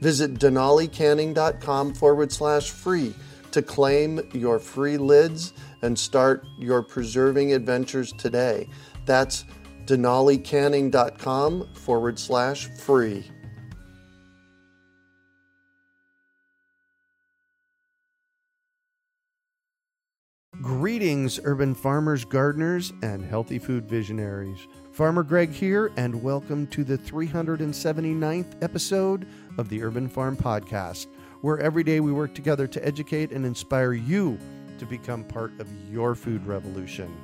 Visit denalicanning.com forward slash free to claim your free lids and start your preserving adventures today. That's denalicanning.com forward slash free. Greetings, urban farmers, gardeners, and healthy food visionaries. Farmer Greg here, and welcome to the 379th episode of the Urban Farm Podcast, where every day we work together to educate and inspire you to become part of your food revolution.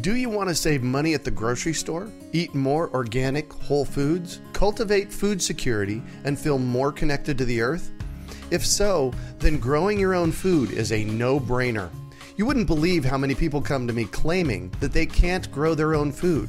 Do you want to save money at the grocery store, eat more organic, whole foods, cultivate food security, and feel more connected to the earth? If so, then growing your own food is a no brainer. You wouldn't believe how many people come to me claiming that they can't grow their own food.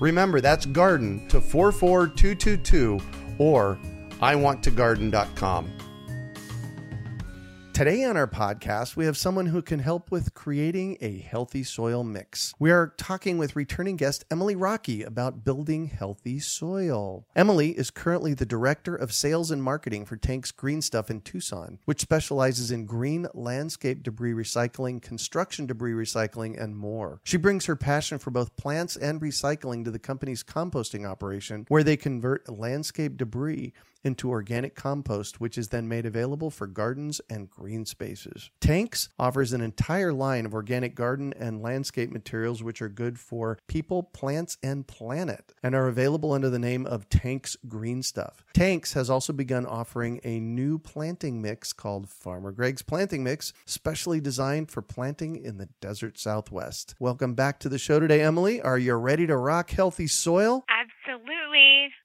Remember, that's garden to 44222 or iwanttogarden.com. Today on our podcast, we have someone who can help with creating a healthy soil mix. We are talking with returning guest Emily Rockey about building healthy soil. Emily is currently the Director of Sales and Marketing for Tank's Green Stuff in Tucson, which specializes in green landscape debris recycling, construction debris recycling, and more. She brings her passion for both plants and recycling to the company's composting operation, where they convert landscape debris into organic compost, which is then made available for gardens and green spaces. Tanks offers an entire line of organic garden and landscape materials which are good for people, plants, and planet, and are available under the name of Tanks Green Stuff. Tanks has also begun offering a new planting mix called Farmer Greg's Planting Mix, specially designed for planting in the desert southwest. Welcome back to the show today, Emily. Are you ready to rock healthy soil?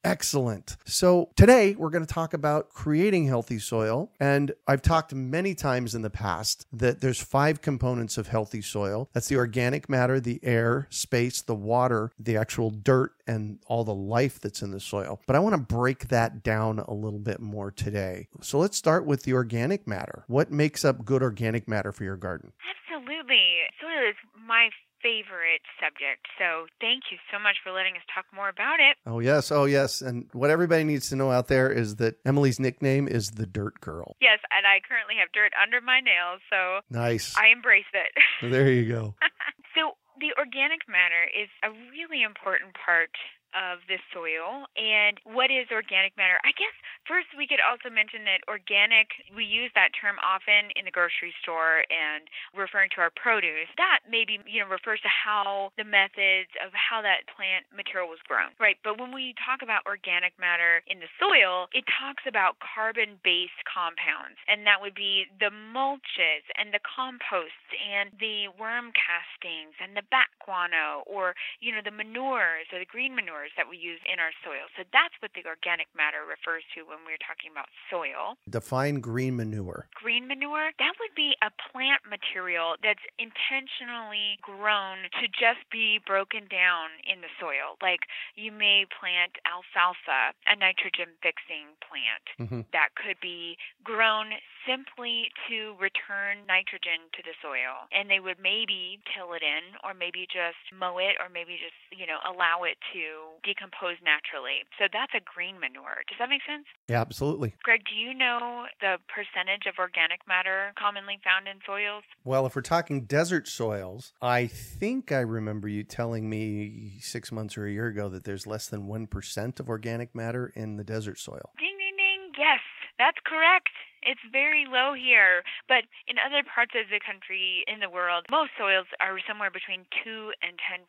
Excellent. So, today we're going to talk about creating healthy soil. And I've talked many times in the past that there's five components of healthy soil that's the organic matter, the air, space, the water, the actual dirt, and all the life that's in the soil. But I want to break that down a little bit more today. So, let's start with the organic matter. What makes up good organic matter for your garden? Absolutely. Soil is my favorite subject. So thank you so much for letting us talk more about it. Oh, yes. Oh, yes. And what everybody needs to know out there is that Emily's nickname is the Dirt Girl. Yes, and I currently have dirt under my nails, so Nice. I embrace it. There you go. so the organic matter is a really important part of the soil and what is organic matter. I guess first we could also mention that organic, we use that term often in the grocery store and referring to our produce. That maybe, you know, refers to how the methods of how that plant material was grown. Right. But when we talk about organic matter in the soil, it talks about carbon based compounds. And that would be the mulches and the composts and the worm castings and the bat guano or, you know, the manures or the green manures that we use in our soil. So that's what the organic matter refers to when we're talking about soil. Define green manure. Green manure, that would be a plant material that's intentionally grown to just be broken down in the soil. Like you may plant alfalfa, a nitrogen fixing plant mm-hmm. that could be grown simply to return nitrogen to the soil. And they would maybe till it in or maybe just mow it or maybe just, you know, allow it to decompose naturally. So that's a green manure. Does that make sense? Yeah, absolutely. Greg, do you know the percentage of organic matter commonly found in soils? Well, if we're talking desert soils, I think I remember you telling me six months or a year ago that there's less than 1% of organic matter in the desert soil. Ding, ding, ding. Yes, that's correct. It's very low here, but in other parts of the country, in the world, most soils are somewhere between 2 and 10%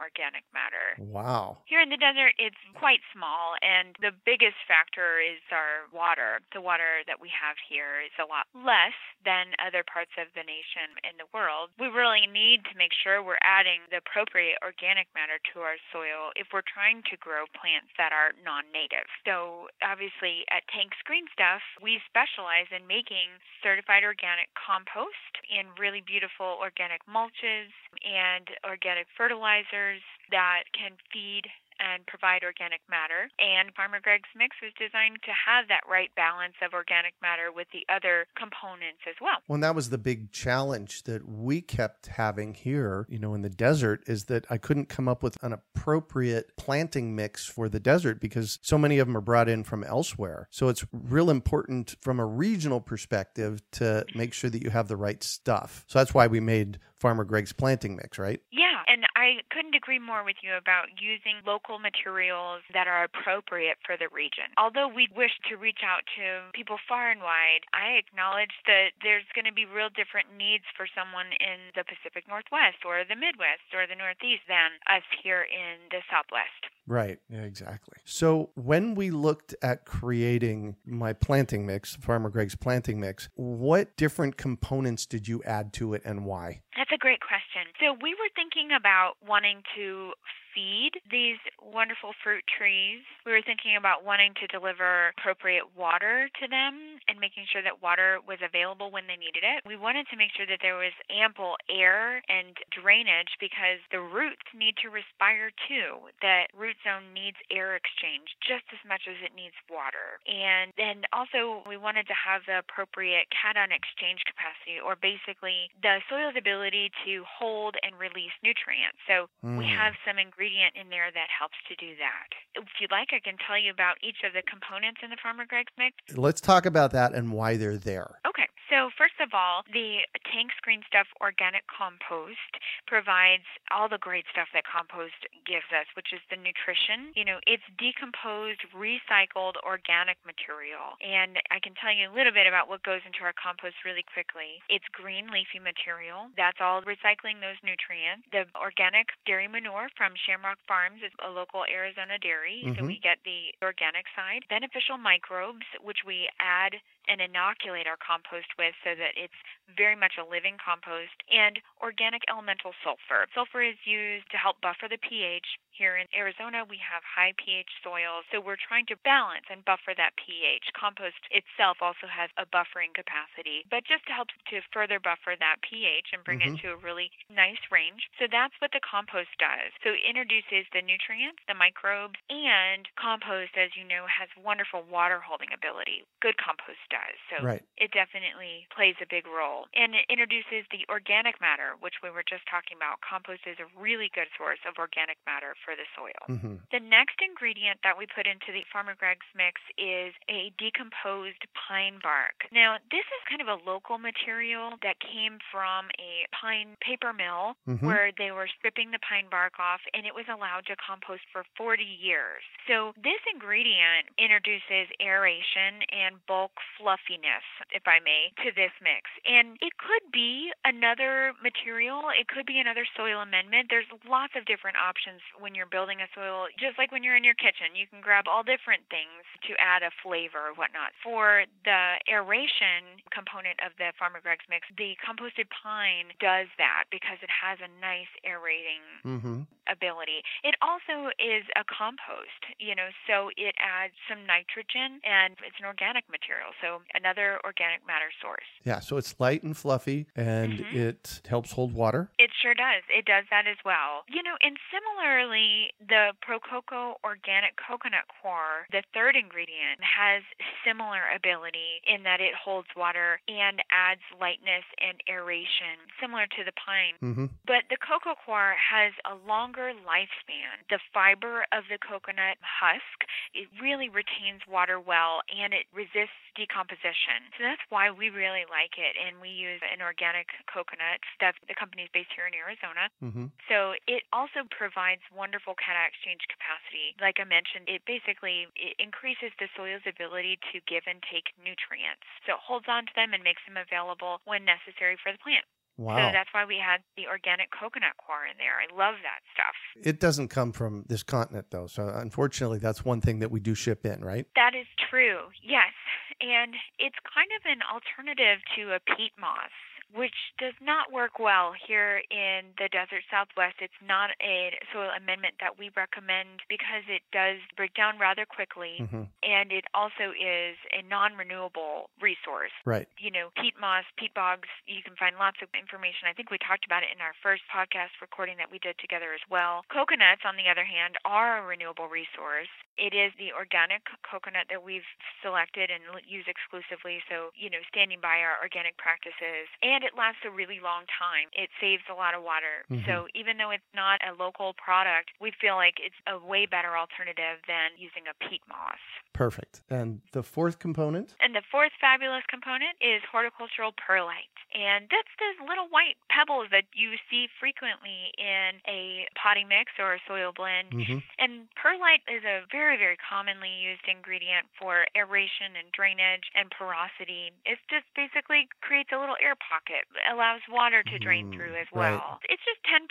organic matter. Wow. Here in the desert, it's quite small, and the biggest factor is our water. The water that we have here is a lot less than other parts of the nation in the world. We really need to make sure we're adding the appropriate organic matter to our soil if we're trying to grow plants that are non native. So, obviously, at Tank's Green Stuff, we specialize specialize in making certified organic compost in really beautiful organic mulches and organic fertilizers that can feed and provide organic matter. And Farmer Greg's Mix was designed to have that right balance of organic matter with the other components as well. Well, and that was the big challenge that we kept having here, you know, in the desert is that I couldn't come up with an appropriate planting mix for the desert because so many of them are brought in from elsewhere. So it's real important from a regional perspective to make sure that you have the right stuff. So that's why we made Farmer Greg's planting mix, right? Yeah, and I couldn't agree more with you about using local materials that are appropriate for the region. Although we wish to reach out to people far and wide, I acknowledge that there's going to be real different needs for someone in the Pacific Northwest or the Midwest or the Northeast than us here in the Southwest. Right. Yeah, exactly. So when we looked at creating my planting mix, Farmer Greg's planting mix, what different components did you add to it and why? That's a great question. So we were thinking about wanting to feed these wonderful fruit trees. We were thinking about wanting to deliver appropriate water to them and making sure that water was available when they needed it. We wanted to make sure that there was ample air and drainage because the roots need to respire too. That root zone needs air exchange just as much as it needs water. And then also we wanted to have the appropriate cation exchange capacity or basically the soil's ability to hold and release nutrients. So mm. we have some ingredients ingredient in there that helps to do that. If you'd like, I can tell you about each of the components in the Farmer Greg's mix. Let's talk about that and why they're there. Okay. So, first of all, the Tank's Green Stuff organic compost provides all the great stuff that compost gives us, which is the nutrition. You know, it's decomposed, recycled organic material. And I can tell you a little bit about what goes into our compost really quickly. It's green leafy material. That's all recycling those nutrients. The organic dairy manure from Shamrock Farms is a local Arizona dairy, mm-hmm. so we get the organic side. Beneficial microbes, which we add and inoculate our compost with so that it's very much a living compost, and organic elemental sulfur. Sulfur is used to help buffer the pH. Here in Arizona, we have high pH soils, so we're trying to balance and buffer that pH. Compost itself also has a buffering capacity, but just to help to further buffer that pH and bring mm-hmm. it to a really nice range. So that's what the compost does. So it introduces the nutrients, the microbes, and compost, as you know, has wonderful water holding ability. Good compost does. So right. it definitely plays a big role. And it introduces the organic matter, which we were just talking about. Compost is a really good source of organic matter for the soil. Mm-hmm. The next ingredient that we put into the Farmer Greg's mix is a decomposed pine bark. Now, this is kind of a local material that came from a pine paper mill Mhm. where they were stripping the pine bark off and it was allowed to compost for 40 years. So, this ingredient introduces aeration and bulk fluffiness, if I may, to this mix. And it could be another material, it could be another soil amendment. There's lots of different options when you're building a soil, just like when you're in your kitchen. You can grab all different things to add a flavor or whatnot. For the aeration component of the Farmer Greg's mix, the composted pine does that because it has a nice aerating Mm-hmm. ability. It also is a compost, you know, so it adds some nitrogen and it's an organic material, so another organic matter source. Yeah, so it's light and fluffy and Mhm. it helps hold water. It sure does. It does that as well. You know, and similarly, the Prococo organic coconut coir, the third ingredient, has similar ability in that it holds water and adds lightness and aeration, similar to the pine. Mm-hmm. But the coco coir has a longer lifespan. The fiber of the coconut husk, it really retains water well and it resists decomposition. So that's why we really like it. And we use an organic coconut that the company's based here in Arizona. Mm-hmm. So it also provides wonderful cation exchange capacity. Like I mentioned, it basically it increases the soil's ability to give and take nutrients. So it holds on to them and makes them available when necessary for the plant. Wow. So that's why we had the organic coconut coir in there. I love that stuff. it doesn't come from this continent though. So unfortunately that's one thing that we do ship in, right? That is true, yes. And it's kind of an alternative to a peat moss, which does not work well here in the desert southwest. It's not a soil amendment that we recommend because it does break down rather quickly Mm-hmm. and it also is a non renewable resource. Right. you know, peat moss, peat bogs, you can find lots of information. I think we talked about it in our first podcast recording that we did together as well. Coconuts, on the other hand, are a renewable resource. It is the organic coconut that we've selected and use exclusively, so, you know, standing by our organic practices. And it lasts a really long time. It saves a lot of water. Mhm. So even though it's not a local product, we feel like it's a way better alternative than using a peat moss. Perfect. And the fourth component? And the fourth fabulous component is horticultural perlite. And that's those little white pebbles that you see frequently in a potting mix or a soil blend. Mm-hmm. And perlite is a very, very very commonly used ingredient for aeration and drainage and porosity. It just basically creates a little air pocket, allows water to drain Mm, through as right. well. It's just 10%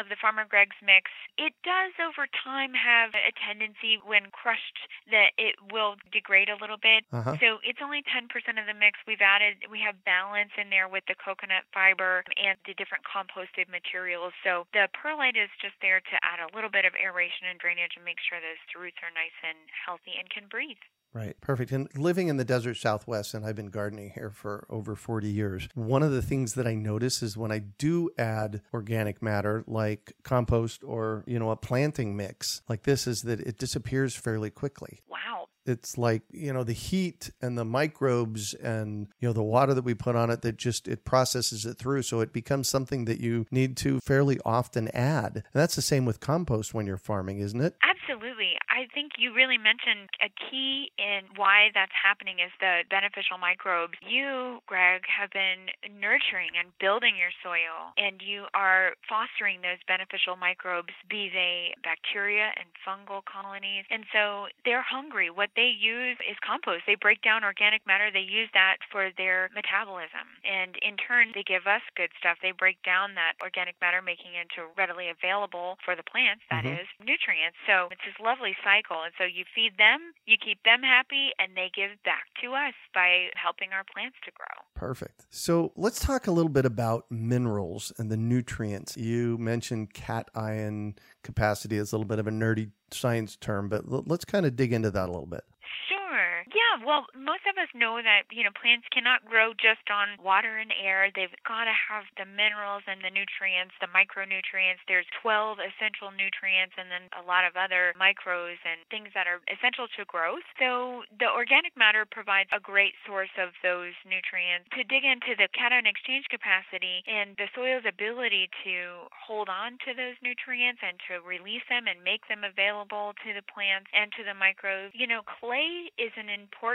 of the Farmer Greg's mix. It does over time have a tendency when crushed that it will degrade a little bit. Uh-huh. So it's only 10% of the mix. We've added, we have balance in there with the coconut fiber and the different composted materials. So the perlite is just there to add a little bit of aeration and drainage and make sure those roots are nice and healthy and can breathe. Right. Perfect. And living in the desert southwest, and I've been gardening here for over 40 years, one of the things that I notice is when I do add organic matter like compost or, you know, a planting mix like this, is that it disappears fairly quickly. Wow. It's like, you know, the heat and the microbes and, you know, the water that we put on it that just it processes it through. So it becomes something that you need to fairly often add. And that's the same with compost when you're farming, isn't it? Absolutely. I think you really mentioned a key in why that's happening is the beneficial microbes. You, Greg, have been nurturing and building your soil, and you are fostering those beneficial microbes, be they bacteria and fungal colonies. And so they're hungry. What they use is compost. They break down organic matter, they use that for their metabolism. And in turn, they give us good stuff. They break down that organic matter, making it into readily available for the plants, That Mhm. is nutrients. So it's this lovely cycle. And so you feed them, you keep them happy, and they give back to us by helping our plants to grow. Perfect. So let's talk a little bit about minerals and the nutrients. You mentioned cation capacity is a little bit of a nerdy science term, but let's kind of dig into that a little bit. Well, most of us know that, you know, plants cannot grow just on water and air. They've got to have the minerals and the nutrients, the micronutrients. There's 12 essential nutrients and then a lot of other micros and things that are essential to growth. So the organic matter provides a great source of those nutrients. To dig into the cation exchange capacity and the soil's ability to hold on to those nutrients and to release them and make them available to the plants and to the microbes, you know, clay is an important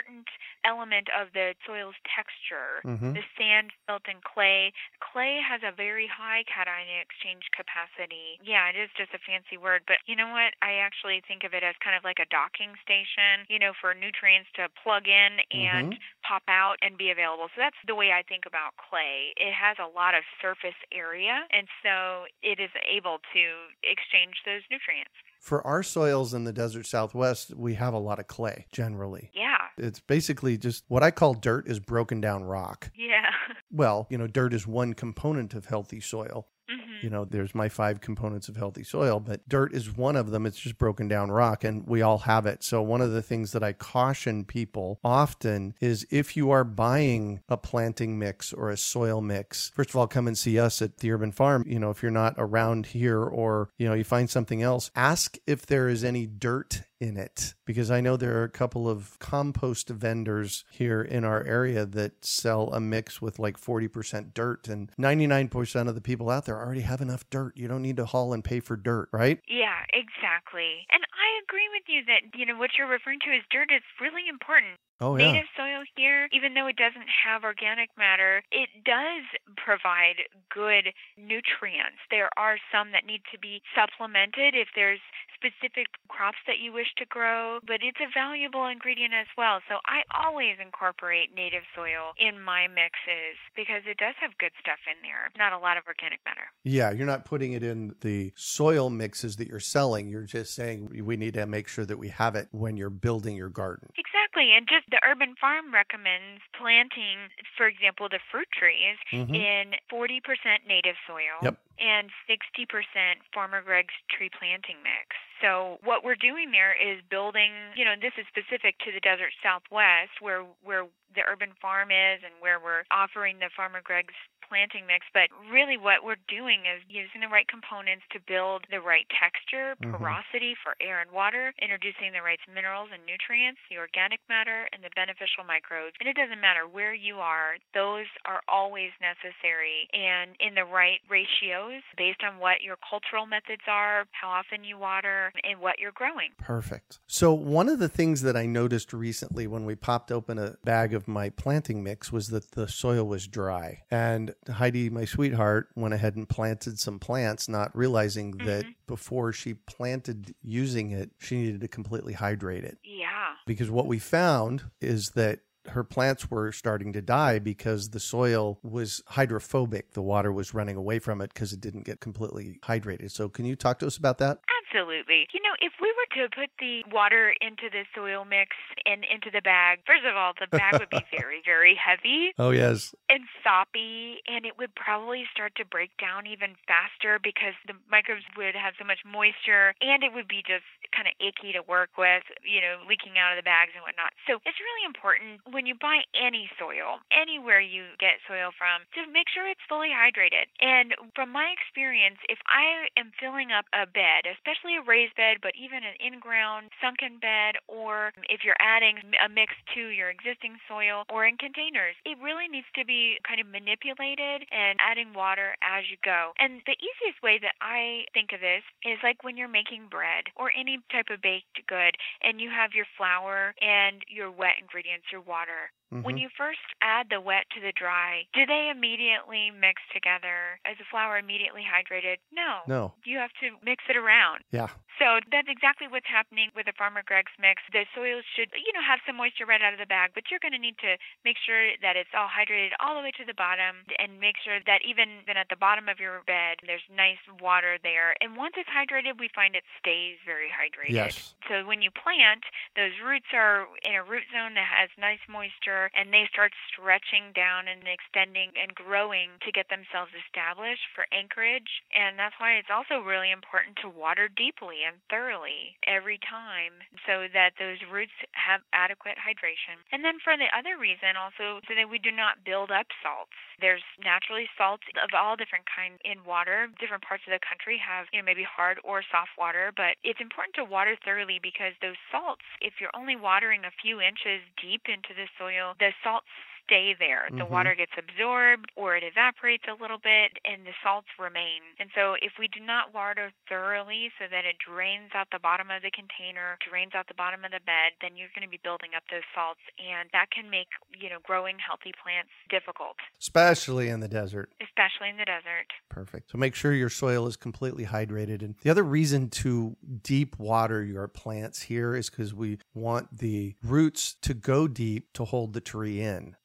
element of the soil's texture. Mm-hmm. The sand, silt, and clay. Clay has a very high cation exchange capacity. Yeah, it is just a fancy word, but you know what? I actually think of it as kind of like a docking station, you know, for nutrients to plug in and Mhm. pop out and be available. So that's the way I think about clay. It has a lot of surface area, and so it is able to exchange those nutrients. For our soils in the desert southwest, we have a lot of clay generally. Yeah. It's basically just what I call dirt is broken down rock. Yeah. Well, you know, dirt is one component of healthy soil. hmm You know, there's my five components of healthy soil, but dirt is one of them. It's just broken down rock, and we all have it. So, one of the things that I caution people often is if you are buying a planting mix or a soil mix, first of all, come and see us at the urban farm. You know, if you're not around here or, you know, you find something else, ask if there is any dirt in it because I know there are a couple of compost vendors here in our area that sell a mix with like 40% dirt and 99% of the people out there already have enough dirt. You don't need to haul and pay for dirt, right? Yeah, exactly. And I agree with you that, you know, what you're referring to as dirt is really important. Oh yeah. Native soil here, even though it doesn't have organic matter, it does provide good nutrients. There are some that need to be supplemented if there's specific crops that you wish to grow, but it's a valuable ingredient as well. So I always incorporate native soil in my mixes because it does have good stuff in there. Not a lot of organic matter. Yeah, you're not putting it in the soil mixes that you're selling. You're just saying we need to make sure that we have it when you're building your garden. Exactly. And just the urban farm recommends planting, for example, the fruit trees Mhm. in 40% native soil Yep. and 60% Farmer Greg's tree planting mix. So what we're doing there is building, you know, this is specific to the desert southwest where where the urban farm is and where we're offering the Farmer Greg's planting mix, but really what we're doing is using the right components to build the right texture, Mhm. porosity for air and water, introducing the right minerals and nutrients, the organic matter, and the beneficial microbes. And it doesn't matter where you are, those are always necessary and in the right ratios based on what your cultural methods are, how often you water, and what you're growing. Perfect. So, one of the things that I noticed recently when we popped open a bag of my planting mix was that the soil was dry. And Heidi, my sweetheart, went ahead and planted some plants, not realizing that mm-hmm. before she planted using it, she needed to completely hydrate it. Yeah. Because what we found is that her plants were starting to die because the soil was hydrophobic. The water was running away from it because it didn't get completely hydrated. So, can you talk to us about that? Absolutely. You know, if we were to put the water into the soil mix and into the bag, first of all, the bag would be very, very heavy Oh, yes. and soppy, and it would probably start to break down even faster because the microbes would have so much moisture and it would be just kind of icky to work with, you know, leaking out of the bags and whatnot. So it's really important when you buy any soil, anywhere you get soil from, to make sure it's fully hydrated. And from my experience, if I am filling up a bed, especially a raised bed, but even an in ground sunken bed, or if you're adding a mix to your existing soil or in containers, it really needs to be kind of manipulated and adding water as you go. And the easiest way that I think of this is like when you're making bread or any type of baked good and you have your flour and your wet ingredients, your water. When Mhm. you first add the wet to the dry, do they immediately mix together? Is the flour immediately hydrated? No. No. You have to mix it around. Yeah. So that's exactly what's happening with the Farmer Greg's mix. The soil should, you know, have some moisture right out of the bag, but you're going to need to make sure that it's all hydrated all the way to the bottom and make sure that even then at the bottom of your bed, there's nice water there. And once it's hydrated, we find it stays very hydrated. Yes. So when you plant, those roots are in a root zone that has nice moisture and they start stretching down and extending and growing to get themselves established for anchorage. And that's why it's also really important to water deeply and thoroughly every time so that those roots have adequate hydration. And then for the other reason also so that we do not build up salts. There's naturally salts of all different kinds in water. Different parts of the country have, you know, maybe hard or soft water, but it's important to water thoroughly because those salts, if you're only watering a few inches deep into the soil, the salts stay there. The Mhm. water gets absorbed or it evaporates a little bit and the salts remain. And so if we do not water thoroughly so that it drains out the bottom of the container, drains out the bottom of the bed, then you're going to be building up those salts and that can make, you know, growing healthy plants difficult, Especially in the desert. especially in the desert. Perfect. So make sure your soil is completely hydrated. And the other reason to deep water your plants here is because we want the roots to go deep to hold the tree in.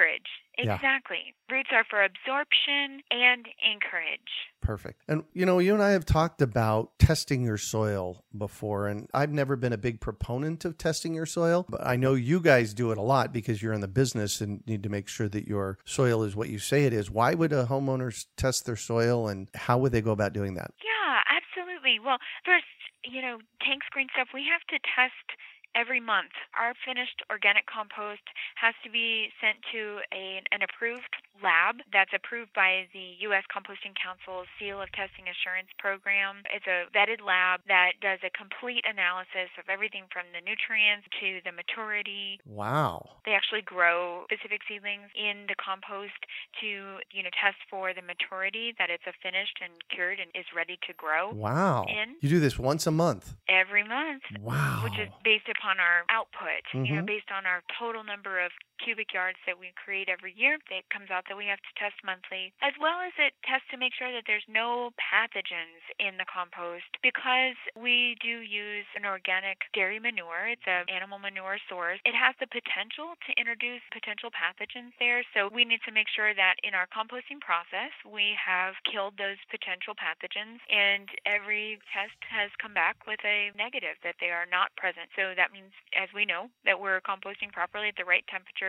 Anchorage. Yeah. Exactly. Roots are for absorption and anchorage. Perfect. And you know, you and I have talked about testing your soil before, and I've never been a big proponent of testing your soil, but I know you guys do it a lot because you're in the business and need to make sure that your soil is what you say it is. Why would a homeowner test their soil and how would they go about doing that? Yeah, absolutely. Well, first, you know, Tank's Green Stuff, we have to test every month. Our finished organic compost has to be sent to a, an approved lab that's approved by the U.S. Composting Council's Seal of Testing Assurance Program. It's a vetted lab that does a complete analysis of everything from the nutrients to the maturity. Wow. They actually grow specific seedlings in the compost to, you know, test for the maturity that it's a finished and cured and is ready to grow Wow. In? You do this once a month. every month Wow. which is based upon our output, you know, Mhm. based on our total number of cubic yards that we create every year. that comes out that we have to test monthly, as well as it tests to make sure that there's no pathogens in the compost because we do use an organic dairy manure. It's an animal manure source. It has the potential to introduce potential pathogens there, so we need to make sure that in our composting process we have killed those potential pathogens, and every test has come back with a negative that they are not present. So that means, as we know, that we're composting properly at the right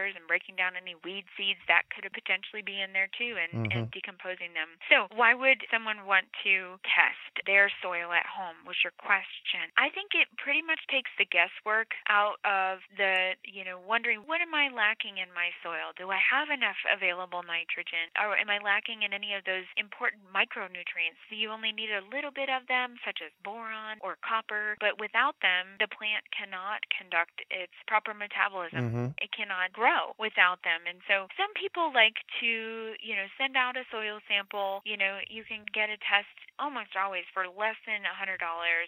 and breaking down any weed seeds that could potentially be in there too and, Mhm. and decomposing them. So why would someone want to test their soil at home was your question. I think it pretty much takes the guesswork out of the, you know, wondering what am I lacking in my soil? Do I have enough available nitrogen? Or am I lacking in any of those important micronutrients? You only need a little bit of them, such as boron or copper, but without them, the plant cannot conduct its proper metabolism hmm it cannot grow without them. And so some people like to, you know, send out a soil sample. You know, you can get a test almost always for less than a $100.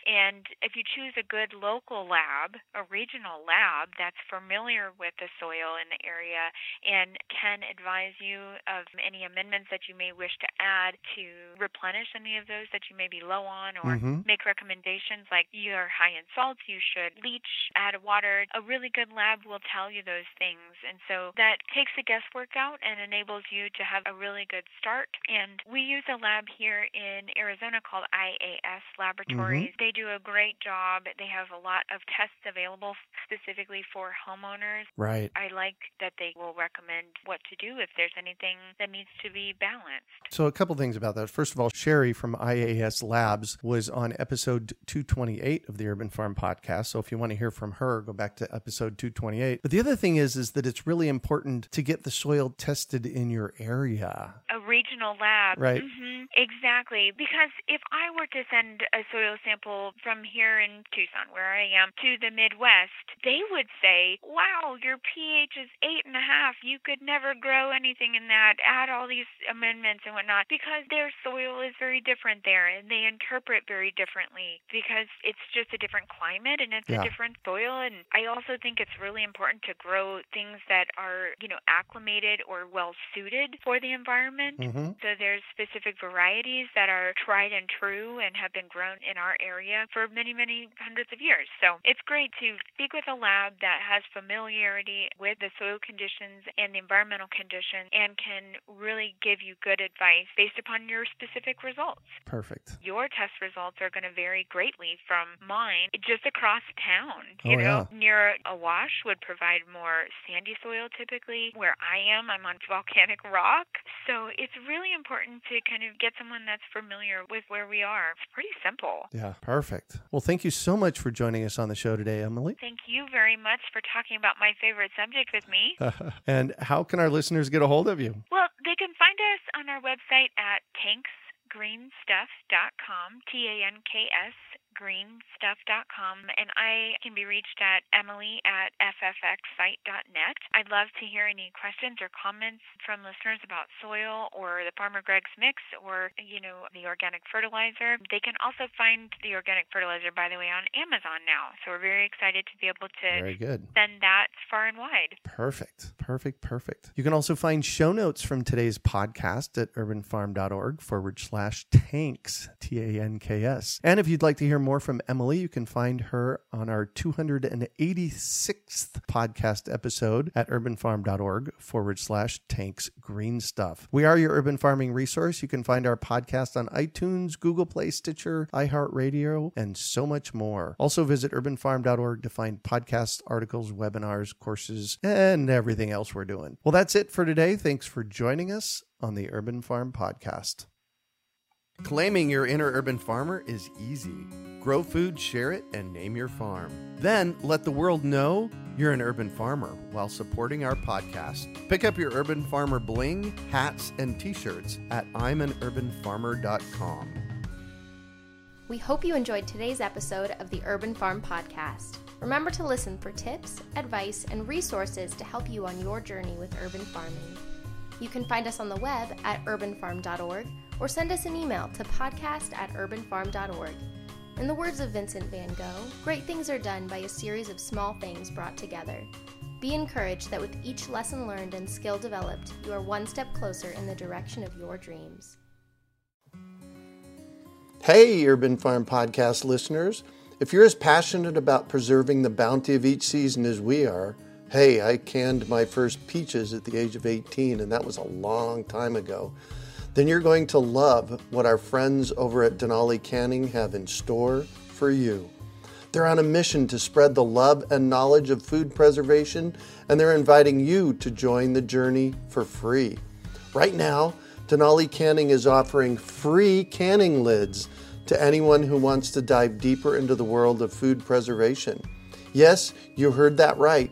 And if you choose a good local lab, a regional lab that's familiar with the soil in the area and can advise you of any amendments that you may wish to add to replenish any of those that you may be low on or Mhm. make recommendations like you're high in salts, you should leach, add water. A really good lab will tell you those things. And so that takes the guesswork out and enables you to have a really good start. And we use a lab here in Arizona called IAS mm-hmm. Laboratories. They do a great job. They have a lot of tests available specifically for homeowners. Right. I like that they will recommend what to do if there's anything that needs to be balanced. So, a couple things about that. First of all, Sherry from IAS Labs was on episode 228 of the Urban Farm podcast. So, if you want to hear from her, go back to episode 228. But the other thing is, is that it's really important to get the soil tested in your area. a regional lab. Right. hmm Exactly. Because if I were to send a soil sample from here in Tucson, where I am, to the Midwest, they would say, wow, your pH is eight and a half. You could never grow anything in that. Add all these amendments and whatnot. Because their soil is very different there and they interpret very differently because it's just a different climate and it's Yeah. a different soil. And I also think it's really important to grow things that are, you know, acclimated or well suited for the environment. hmm So there's specific varieties that are tried and true and have been grown in our area for many, many hundreds of years. So it's great to speak with a lab that has familiarity with the soil conditions and the environmental conditions and can really give you good advice based upon your specific results. Perfect. Your test results are going to vary greatly from mine just across town. Oh, You know, yeah. near a wash would provide more sandy soil typically. Where I am, I'm on volcanic rock. So it's really important to kind of get someone that's familiar with where we are. It's pretty simple. Yeah, perfect. Well, thank you so much for joining us on the show today, Emily. Thank you very much for talking about my favorite subject with me. and how can our listeners get a hold of you? Well, they can find us on our website at tanksgreenstuff.com, T A N K S greenstuff.com and I can be reached at emily at ffxsite.net. I'd love to hear any questions or comments from listeners about soil or the Farmer Greg's mix or, you know, the organic fertilizer. They can also find the organic fertilizer, by the way, on Amazon now. So we're very excited to be able to Very good. send that far and wide. Perfect. Perfect. Perfect. You can also find show notes from today's podcast at urbanfarm.org forward slash tanks, T A N K S. And if you'd like to hear more from Emily, you can find her on our 286th podcast episode at urbanfarm.org forward slash tanks green stuff. We are your urban farming resource. You can find our podcast on iTunes, Google Play, Stitcher, iHeartRadio, and so much more. Also visit urbanfarm.org to find podcasts, articles, webinars, courses, and everything else we're doing. Well, that's it for today. Thanks for joining us on the Urban Farm Podcast. Claiming your inner urban farmer is easy. Grow food, share it, and name your farm. Then let the world know you're an urban farmer while supporting our podcast. Pick up your Urban Farmer bling, hats, and t shirts at I'mAnUrbanFarmer.com. We hope you enjoyed today's episode of the Urban Farm Podcast. Remember to listen for tips, advice, and resources to help you on your journey with urban farming. You can find us on the web at urbanfarm.org or send us an email to podcast at urbanfarm.org. In the words of Vincent van Gogh, great things are done by a series of small things brought together. Be encouraged that with each lesson learned and skill developed, you are one step closer in the direction of your dreams. Hey, Urban Farm Podcast listeners. If you're as passionate about preserving the bounty of each season as we are, hey, I canned my first peaches at the age of 18, and that was a long time ago. Then you're going to love what our friends over at Denali Canning have in store for you. They're on a mission to spread the love and knowledge of food preservation, and they're inviting you to join the journey for free. Right now, Denali Canning is offering free canning lids to anyone who wants to dive deeper into the world of food preservation. Yes, you heard that right,